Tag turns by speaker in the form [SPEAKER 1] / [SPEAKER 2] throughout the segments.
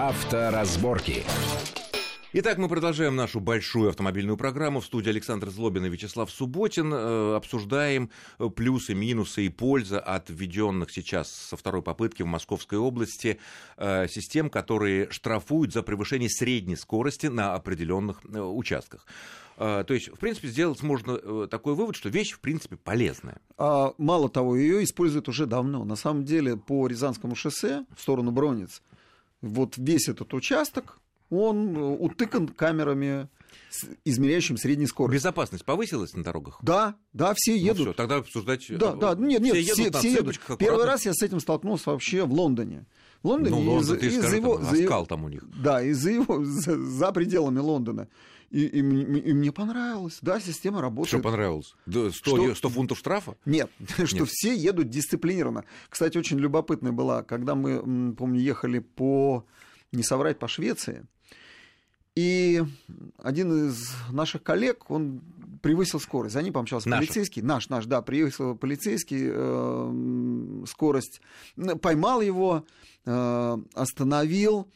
[SPEAKER 1] Авторазборки.
[SPEAKER 2] Итак, мы продолжаем нашу большую автомобильную программу. В студии Александр Злобин и Вячеслав Субботин. Э, обсуждаем э, плюсы, минусы и пользы от введенных сейчас со второй попытки в Московской области э, систем, которые штрафуют за превышение средней скорости на определенных участках. То есть, в принципе, сделать можно такой вывод, что вещь, в принципе, полезная.
[SPEAKER 3] А, мало того, ее используют уже давно. На самом деле, по Рязанскому шоссе в сторону Бронниц, вот весь этот участок, он э, утыкан камерами, измеряющим средней скорость.
[SPEAKER 2] Безопасность повысилась на дорогах?
[SPEAKER 3] Да, да, все ну едут. Ну, все,
[SPEAKER 2] тогда обсуждать...
[SPEAKER 3] Да, да, нет, нет, все, едут. Все, едут. Первый раз я с этим столкнулся вообще в Лондоне.
[SPEAKER 2] В Лондоне ну, Лондон, из, ты из скажи, его, там, за его, там у них.
[SPEAKER 3] Да, из-за его, за, за пределами Лондона. И, и, и, и мне понравилось. Да, система работает.
[SPEAKER 2] Что понравилось? 100, что... 100 фунтов штрафа?
[SPEAKER 3] Нет, Нет, что все едут дисциплинированно. Кстати, очень любопытная была, когда мы, помню, ехали по, не соврать, по Швеции. И один из наших коллег, он превысил скорость. За ним помчался Наши. полицейский. Наш, наш, да, превысил полицейский э, скорость. Поймал его, э, остановил.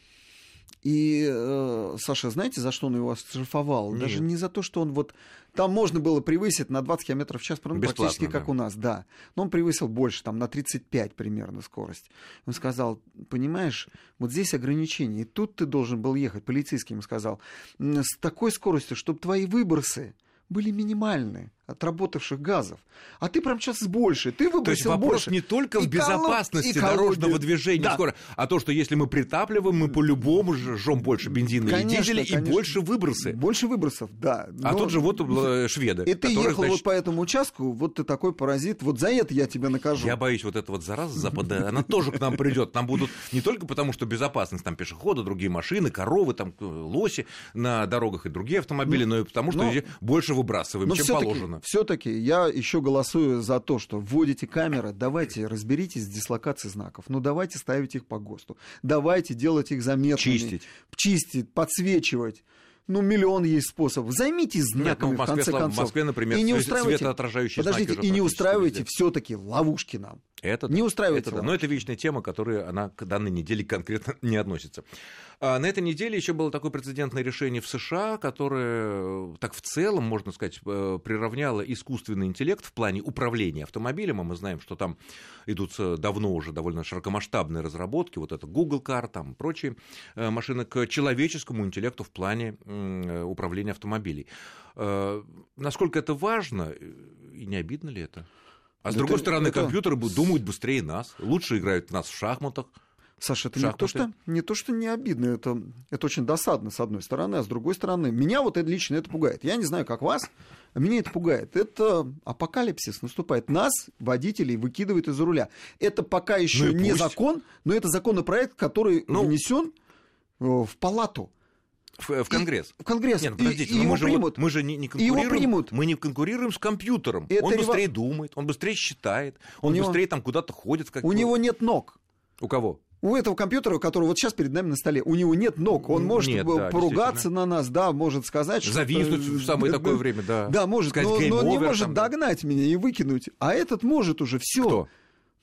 [SPEAKER 3] И, э, Саша, знаете, за что он его оштрафовал? Нет. Даже не за то, что он вот... Там можно было превысить на 20 км в час, практически как да. у нас, да. Но он превысил больше, там на 35 примерно скорость. Он сказал, понимаешь, вот здесь ограничения, и тут ты должен был ехать, полицейский ему сказал, с такой скоростью, чтобы твои выбросы были минимальны отработавших газов. А ты прям сейчас больше, ты выбросил
[SPEAKER 2] То есть вопрос
[SPEAKER 3] больше.
[SPEAKER 2] не только в безопасности дорожного движения да. скоро, а то, что если мы притапливаем, мы по-любому жжем больше бензина конечно, и дизеля конечно. и больше выбросы.
[SPEAKER 3] Больше выбросов, да.
[SPEAKER 2] Но... А тут же вот э, шведы.
[SPEAKER 3] И ты ехал значит... вот по этому участку, вот ты такой паразит, вот за это я тебя накажу.
[SPEAKER 2] Я боюсь, вот эта вот зараза запада, она тоже к нам придет. Нам будут не только потому, что безопасность, там пешеходы, другие машины, коровы, там э, лоси на дорогах и другие автомобили, но и потому, что больше выбрасываем, чем положено.
[SPEAKER 3] Все-таки я я еще голосую за то, что вводите камеры, давайте разберитесь с дислокацией знаков. Ну, давайте ставить их по ГОСТу. Давайте делать их заметными.
[SPEAKER 2] Чистить.
[SPEAKER 3] Чистить, подсвечивать. Ну, миллион есть способов. Займитесь знаками, Нет, ну, в, Москве, в конце концов.
[SPEAKER 2] В Москве, например,
[SPEAKER 3] и не устраивайте,
[SPEAKER 2] светоотражающие
[SPEAKER 3] Подождите,
[SPEAKER 2] знаки
[SPEAKER 3] и не устраивайте все-таки ловушки нам.
[SPEAKER 2] Это
[SPEAKER 3] не
[SPEAKER 2] да,
[SPEAKER 3] устраивайте.
[SPEAKER 2] Это. Но это вечная тема, которая она к данной неделе конкретно не относится. А на этой неделе еще было такое прецедентное решение в США, которое так в целом, можно сказать, э, приравняло искусственный интеллект в плане управления автомобилем. А мы знаем, что там идут давно уже довольно широкомасштабные разработки, вот это Google Car, там прочие э, машины, к человеческому интеллекту в плане э, управления автомобилей. Насколько это важно и не обидно ли это? А с это, другой стороны, это... компьютеры думают быстрее нас, лучше играют нас в шахматах.
[SPEAKER 3] Саша, это не то, что, не то, что не обидно, это, это очень досадно, с одной стороны, а с другой стороны, меня вот это лично это пугает. Я не знаю, как вас, а меня это пугает. Это апокалипсис наступает. Нас, водителей, выкидывают из руля. Это пока еще ну не закон, но это законопроект, который ну, внесен э, в палату.
[SPEAKER 2] В, в Конгресс.
[SPEAKER 3] И, в Конгресс.
[SPEAKER 2] Нет, подождите, и, и мы, же примут. Вот, мы же не, не конкурируем. Его примут. Мы не конкурируем с компьютером. Это он рев... быстрее думает, он быстрее считает, он у быстрее него... там куда-то ходит. Как
[SPEAKER 3] у него нет ног.
[SPEAKER 2] У кого?
[SPEAKER 3] У этого компьютера, который вот сейчас перед нами на столе, у него нет ног. Он может нет, да, поругаться на нас, да, может сказать,
[SPEAKER 2] что... Зависнуть в самое такое время, да.
[SPEAKER 3] Да, может, сказать, но, но он не может там, догнать меня и выкинуть. А этот может уже все.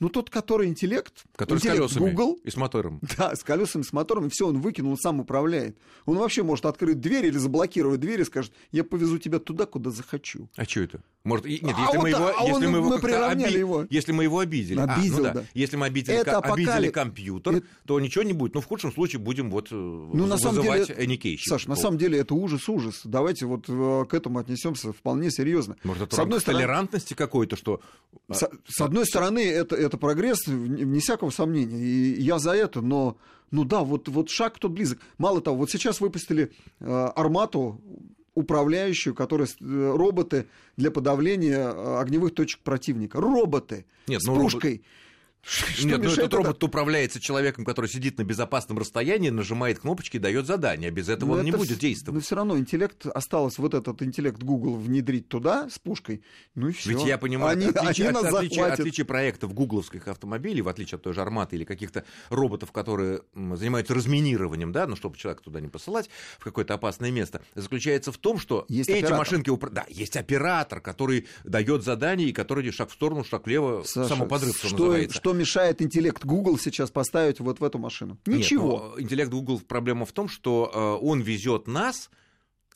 [SPEAKER 3] Ну, тот, который интеллект.
[SPEAKER 2] Который
[SPEAKER 3] интеллект
[SPEAKER 2] с колесами
[SPEAKER 3] Google.
[SPEAKER 2] и с мотором.
[SPEAKER 3] Да, с колесами, с мотором, и все, он выкинул, сам управляет. Он вообще может открыть дверь или заблокировать дверь и скажет, я повезу тебя туда, куда захочу.
[SPEAKER 2] А что это? Может, нет, а если а мы его, а если мы его, мы приравняли оби... его. Если мы его обидели.
[SPEAKER 3] Обидел, а, ну, да.
[SPEAKER 2] да. Если мы обидели, это обидели компьютер, это... то ничего не будет. Ну, в худшем случае будем вот э, ну, на самом деле,
[SPEAKER 3] Саш, на самом деле это ужас-ужас. Давайте вот э, к этому отнесемся вполне серьезно.
[SPEAKER 2] Может, это с одной стороны... толерантности какой-то, что...
[SPEAKER 3] С, с одной стороны, это, это прогресс, вне всякого сомнения. И я за это, но... Ну да, вот, вот шаг тут близок. Мало того, вот сейчас выпустили э, Армату, управляющую, которые э, роботы для подавления э, огневых точек противника. Роботы
[SPEAKER 2] Нет,
[SPEAKER 3] с ну, пушкой. Робот...
[SPEAKER 2] Что Нет, ну этот это... робот управляется человеком, который сидит на безопасном расстоянии, нажимает кнопочки и дает задание. Без этого но он не будет действовать.
[SPEAKER 3] Но все равно интеллект осталось вот этот интеллект Google внедрить туда с пушкой. Ну и все.
[SPEAKER 2] Ведь я понимаю, они, отличие, они от, отличие, отличие проектов гугловских автомобилей, в отличие от той же арматы или каких-то роботов, которые занимаются разминированием, да, ну чтобы человека туда не посылать в какое-то опасное место, заключается в том, что есть эти оператор. машинки, да, есть оператор, который дает задание и который шаг в сторону, шаг влево,
[SPEAKER 3] Саша,
[SPEAKER 2] самоподрыв,
[SPEAKER 3] что,
[SPEAKER 2] что называется.
[SPEAKER 3] Что что мешает интеллект Google сейчас поставить вот в эту машину? Ничего.
[SPEAKER 2] Нет, интеллект Google проблема в том, что э, он везет нас,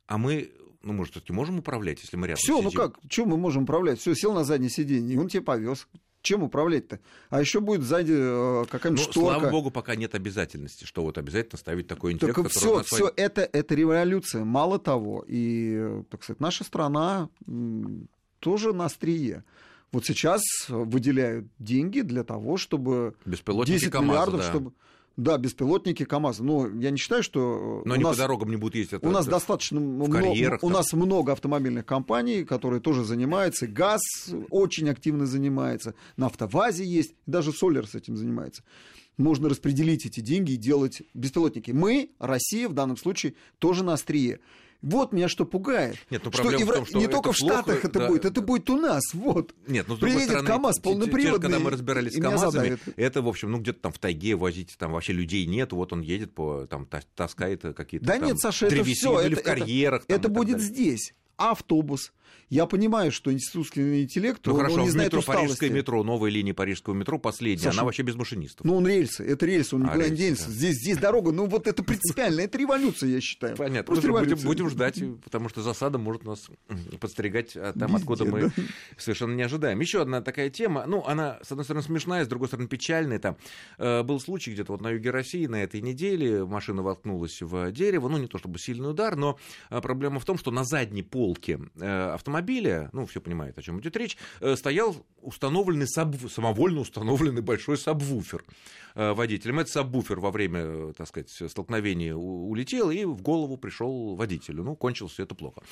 [SPEAKER 2] а мы ну, мы же все-таки можем управлять, если мы рядом
[SPEAKER 3] Все, ну как, чем мы можем управлять? Все, сел на заднее сиденье, и он тебя повез. Чем управлять-то? А еще будет сзади э, какая-нибудь
[SPEAKER 2] ну,
[SPEAKER 3] шторка.
[SPEAKER 2] Слава богу, пока нет обязательности, что вот обязательно ставить такой интеллект, который
[SPEAKER 3] все,
[SPEAKER 2] нас
[SPEAKER 3] все это, это революция. Мало того, и, так сказать, наша страна тоже на острие. Вот сейчас выделяют деньги для того, чтобы
[SPEAKER 2] Беспилотники
[SPEAKER 3] 10
[SPEAKER 2] КамАЗа,
[SPEAKER 3] миллиардов,
[SPEAKER 2] да.
[SPEAKER 3] чтобы... Да, беспилотники КАМАЗа. Но я не считаю, что...
[SPEAKER 2] Но
[SPEAKER 3] у
[SPEAKER 2] они
[SPEAKER 3] нас...
[SPEAKER 2] по дорогам не будут ездить.
[SPEAKER 3] У нас
[SPEAKER 2] это-
[SPEAKER 3] достаточно много, у нас много автомобильных компаний, которые тоже занимаются. ГАЗ очень активно занимается, на автовазе есть, даже Солер с этим занимается. Можно распределить эти деньги и делать беспилотники. Мы, Россия в данном случае, тоже на острие. Вот меня что пугает.
[SPEAKER 2] Нет, ну,
[SPEAKER 3] что
[SPEAKER 2] проблема
[SPEAKER 3] и
[SPEAKER 2] в том, что
[SPEAKER 3] не
[SPEAKER 2] это
[SPEAKER 3] только в
[SPEAKER 2] плохо,
[SPEAKER 3] Штатах это
[SPEAKER 2] да,
[SPEAKER 3] будет, это
[SPEAKER 2] да.
[SPEAKER 3] будет у нас. Вот.
[SPEAKER 2] Нет, ну с
[SPEAKER 3] Приедет
[SPEAKER 2] стороны,
[SPEAKER 3] КАМАЗ полноприводный,
[SPEAKER 2] когда мы разбирались с КАМАЗами, это, в общем, ну где-то там в тайге возить, там вообще людей нет, вот он едет по, там, та- таскает какие-то
[SPEAKER 3] Да
[SPEAKER 2] там
[SPEAKER 3] нет, Саша, это все.
[SPEAKER 2] или в карьерах. там,
[SPEAKER 3] это
[SPEAKER 2] и так
[SPEAKER 3] будет
[SPEAKER 2] далее.
[SPEAKER 3] Автобус. Я понимаю, что институтский интеллект,
[SPEAKER 2] Ну
[SPEAKER 3] он,
[SPEAKER 2] хорошо,
[SPEAKER 3] он не знает
[SPEAKER 2] метро,
[SPEAKER 3] усталости.
[SPEAKER 2] парижское метро, новая линия парижского метро, последняя,
[SPEAKER 3] Саша,
[SPEAKER 2] она вообще без машинистов.
[SPEAKER 3] Ну, он рельсы, это рельсы, он
[SPEAKER 2] А,
[SPEAKER 3] никуда не
[SPEAKER 2] рельсы,
[SPEAKER 3] денется.
[SPEAKER 2] да.
[SPEAKER 3] Здесь, здесь дорога, ну вот это принципиально, это революция, я считаю.
[SPEAKER 2] Понятно.
[SPEAKER 3] Просто
[SPEAKER 2] Ну, будем, будем ждать, потому что засада может нас подстерегать а, там,
[SPEAKER 3] Везде,
[SPEAKER 2] откуда мы
[SPEAKER 3] да.
[SPEAKER 2] совершенно не ожидаем. Еще одна такая тема, ну, она, с одной стороны, смешная, с другой стороны, печальная. Там э, был случай где-то вот на юге России на этой неделе, машина воткнулась в дерево, ну, не то чтобы сильный удар, но э, проблема в том, что на задней полке э, автомобиля, ну, все понимают, о чем идет речь, э, стоял установленный, саб- самовольно установленный большой сабвуфер э, водителем. Этот сабвуфер во время, так сказать, столкновения улетел, и в голову пришел водителю. Ну, кончилось все это плохо.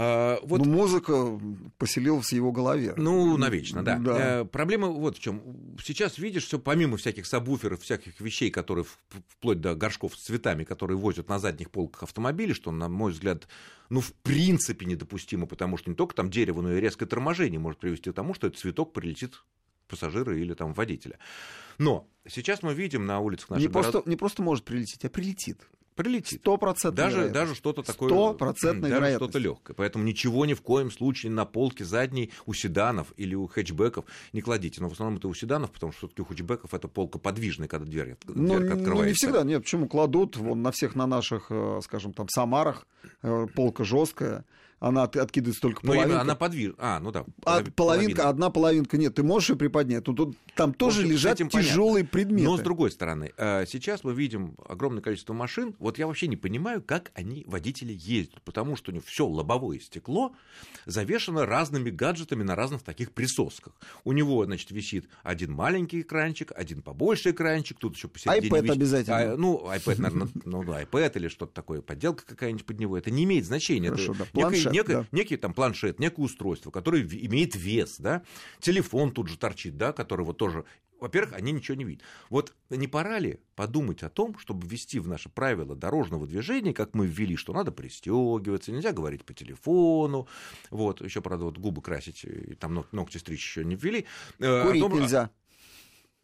[SPEAKER 2] А, вот
[SPEAKER 3] Ну, музыка поселилась в его голове.
[SPEAKER 2] ну, навечно, да.
[SPEAKER 3] Да.
[SPEAKER 2] Э, Проблема вот в чем. Сейчас видишь, все помимо всяких сабвуферов, всяких вещей, которые вплоть до горшков с цветами, которые возят на задних полках автомобилей, что, на мой взгляд, ну, в принципе недопустимо, потому что не только там дерево, но и резкое торможение может привести к тому, что этот цветок прилетит пассажира или там водителя. Но сейчас мы видим на улицах наших
[SPEAKER 3] не,
[SPEAKER 2] городов...
[SPEAKER 3] просто, не просто может прилететь, а прилетит.
[SPEAKER 2] Прилетит.
[SPEAKER 3] Сто процентов.
[SPEAKER 2] Даже, даже что-то такое...
[SPEAKER 3] Стопроцентная
[SPEAKER 2] даже
[SPEAKER 3] вероятность.
[SPEAKER 2] что-то легкое. Поэтому ничего ни в коем случае на полке задней у седанов или у хэтчбеков не кладите. Но в основном это у седанов, потому что все-таки у хэтчбеков это полка подвижная, когда дверь,
[SPEAKER 3] Ну,
[SPEAKER 2] дверка
[SPEAKER 3] ну,
[SPEAKER 2] открывается.
[SPEAKER 3] не всегда, нет, почему кладут, вон на всех на наших, э, скажем, там, Самарах, э, полка жесткая, она от- откидывается только
[SPEAKER 2] Ну,
[SPEAKER 3] половинка.
[SPEAKER 2] она подвижная. А, ну да.
[SPEAKER 3] А
[SPEAKER 2] полови-
[SPEAKER 3] половинка,
[SPEAKER 2] половина.
[SPEAKER 3] одна половинка нет, ты можешь ее приподнять, но тут, там тоже
[SPEAKER 2] общем,
[SPEAKER 3] лежат
[SPEAKER 2] этим понятно.
[SPEAKER 3] тяжелые предметы.
[SPEAKER 2] Но с другой стороны, э, сейчас мы видим огромное количество машин. Вот я вообще не понимаю, как они, водители, ездят. Потому что у них все лобовое стекло завешено разными гаджетами на разных таких присосках. У него, значит, висит один маленький экранчик, один побольше экранчик, тут еще посередине
[SPEAKER 3] iPad
[SPEAKER 2] висит-
[SPEAKER 3] обязательно.
[SPEAKER 2] А, ну, iPad, наверное, ну, iPad или что-то такое, подделка какая-нибудь под него. Это не имеет значения.
[SPEAKER 3] Хорошо,
[SPEAKER 2] это
[SPEAKER 3] да, планшет,
[SPEAKER 2] некое-
[SPEAKER 3] да.
[SPEAKER 2] некий там планшет, некое устройство, которое имеет вес, да, телефон тут же торчит, да, который вот тоже, во-первых, они ничего не видят. Вот не пора ли подумать о том, чтобы ввести в наши правила дорожного движения, как мы ввели, что надо пристегиваться, нельзя говорить по телефону, вот, еще, правда, вот губы красить, и там ног- ногти стричь еще не ввели. Э,
[SPEAKER 3] Курить
[SPEAKER 2] том-
[SPEAKER 3] нельзя.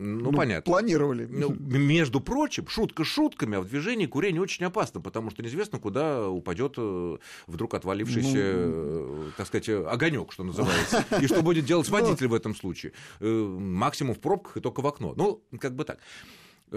[SPEAKER 2] Ну, понятно.
[SPEAKER 3] Планировали.
[SPEAKER 2] Ну, между прочим, шутка шутками, а в движении курение очень опасно, потому что неизвестно, куда упадет э, вдруг отвалившийся,
[SPEAKER 3] Ну,
[SPEAKER 2] э, так сказать, огонек, что называется. И что будет делать водитель в этом случае? Э, Максимум в пробках и только в окно. Ну, как бы так.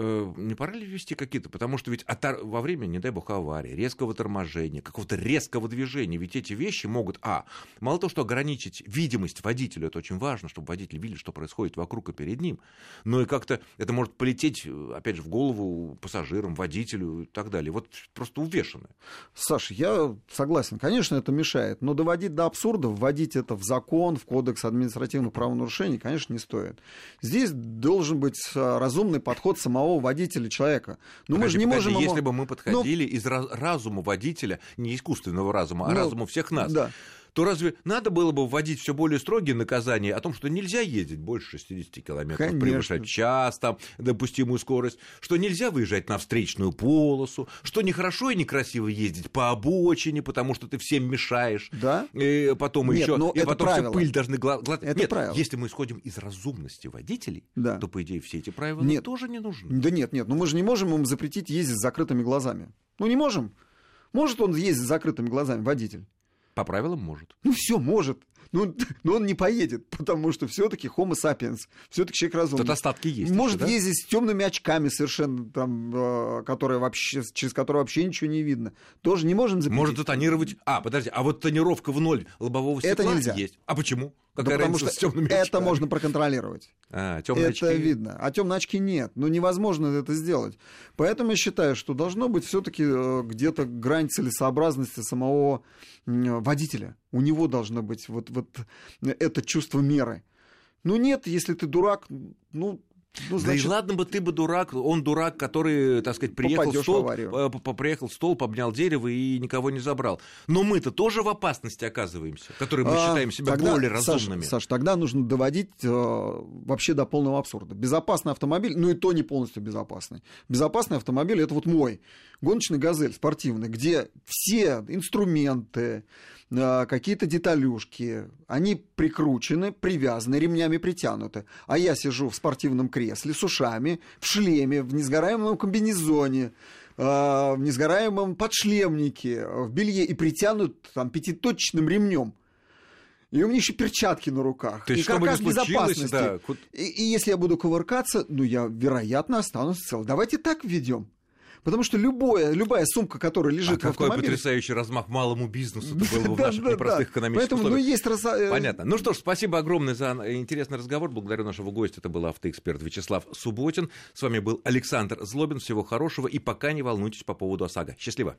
[SPEAKER 2] Э, Не пора ли ввести какие-то? Потому что ведь отор- во время, не дай бог, аварии, резкого торможения, какого-то резкого движения, ведь эти вещи могут, а, мало того, что ограничить видимость водителю, это очень важно, чтобы водитель видел, что происходит вокруг и перед ним, но и как-то это может полететь, э, опять же, в голову пассажирам, водителю и так далее. Вот просто увешано.
[SPEAKER 3] Саш, я согласен, конечно, это мешает, но доводить до абсурда, вводить это в закон, в кодекс административных правонарушений, конечно, не стоит. Здесь должен быть а, разумный подход самого водителя, человека. Но мы
[SPEAKER 2] Подожди,
[SPEAKER 3] же не
[SPEAKER 2] подожди,
[SPEAKER 3] можем... ему-
[SPEAKER 2] Если бы мы подходили из раз- разума водителя, не искусственного разума, а
[SPEAKER 3] Ну,
[SPEAKER 2] разума всех нас,
[SPEAKER 3] да.
[SPEAKER 2] То разве надо было бы вводить все более строгие наказания о том, что нельзя ездить больше 60 километров,
[SPEAKER 3] Конечно.
[SPEAKER 2] превышать час, там, допустимую скорость, что нельзя выезжать на встречную полосу, что нехорошо и некрасиво ездить по обочине, потому что ты всем мешаешь.
[SPEAKER 3] Да?
[SPEAKER 2] И потом
[SPEAKER 3] Нет,
[SPEAKER 2] еще,
[SPEAKER 3] но
[SPEAKER 2] и
[SPEAKER 3] это
[SPEAKER 2] потом
[SPEAKER 3] правило.
[SPEAKER 2] пыль должны гла- глотать.
[SPEAKER 3] Это
[SPEAKER 2] Нет,
[SPEAKER 3] правило.
[SPEAKER 2] если мы исходим из разумности водителей,
[SPEAKER 3] Да.
[SPEAKER 2] то, по идее, все эти правила
[SPEAKER 3] Нет.
[SPEAKER 2] тоже не нужны.
[SPEAKER 3] Да нет, нет, ну мы же не можем им запретить ездить с закрытыми глазами. Ну не можем. Может он ездить с закрытыми глазами, водитель?
[SPEAKER 2] По правилам может.
[SPEAKER 3] Ну все, может. Ну, ну он не поедет, потому что все-таки Homo sapiens, все-таки человек разумный.
[SPEAKER 2] Тут остатки есть.
[SPEAKER 3] Может
[SPEAKER 2] еще, да?
[SPEAKER 3] ездить с темными очками совершенно, там, э, которые вообще, через которые вообще ничего не видно. Тоже не можем запретить.
[SPEAKER 2] Может тонировать. А, подожди, а вот тонировка в ноль лобового стекла
[SPEAKER 3] Это нельзя.
[SPEAKER 2] есть. А почему?
[SPEAKER 3] Да потому что
[SPEAKER 2] с темными
[SPEAKER 3] это
[SPEAKER 2] очками?
[SPEAKER 3] можно проконтролировать.
[SPEAKER 2] А, темные
[SPEAKER 3] это
[SPEAKER 2] очки.
[SPEAKER 3] видно. А темные очки нет. Ну, невозможно это сделать. Поэтому я считаю, что должно быть все-таки где-то грань целесообразности самого водителя. У него должно быть вот, вот это чувство меры. Ну нет, если ты дурак, ну, ну,
[SPEAKER 2] Да и ладно бы ты бы дурак, он дурак, который, так сказать, приехал в
[SPEAKER 3] в
[SPEAKER 2] стол, э, по- приехал в стол, обнял дерево и никого не забрал. Но мы-то тоже в опасности оказываемся, которые мы
[SPEAKER 3] А,
[SPEAKER 2] считаем себя
[SPEAKER 3] тогда,
[SPEAKER 2] более
[SPEAKER 3] Саш,
[SPEAKER 2] разумными.
[SPEAKER 3] Саш, тогда нужно доводить э, вообще до полного абсурда. Безопасный автомобиль, ну и то не полностью безопасный. Безопасный автомобиль это вот мой гоночный газель спортивный, где все инструменты, э, какие-то деталюшки, они прикручены, привязаны, ремнями притянуты. А я сижу в спортивном кресле с ушами, в шлеме, в несгораемом комбинезоне, э, в несгораемом подшлемнике, в белье и притянут там пятиточным ремнем. И у меня еще перчатки на руках.
[SPEAKER 2] То есть,
[SPEAKER 3] и каркас безопасности.
[SPEAKER 2] да,
[SPEAKER 3] И, и если я буду кувыркаться, ну, я, вероятно, останусь цел. Давайте так введем. Потому что любое, любая сумка, которая
[SPEAKER 2] А
[SPEAKER 3] лежит в
[SPEAKER 2] какой
[SPEAKER 3] автомобиле...
[SPEAKER 2] потрясающий размах малому бизнесу это было бы в наших непростых экономических
[SPEAKER 3] Поэтому, ну, есть... э,
[SPEAKER 2] Понятно. Ну что ж, спасибо огромное за интересный разговор. Благодарю нашего гостя. Это был автоэксперт Вячеслав Субботин. С вами был Александр Злобин. Всего хорошего. И пока не волнуйтесь по поводу ОСАГО. Счастливо.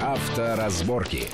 [SPEAKER 1] Авторазборки.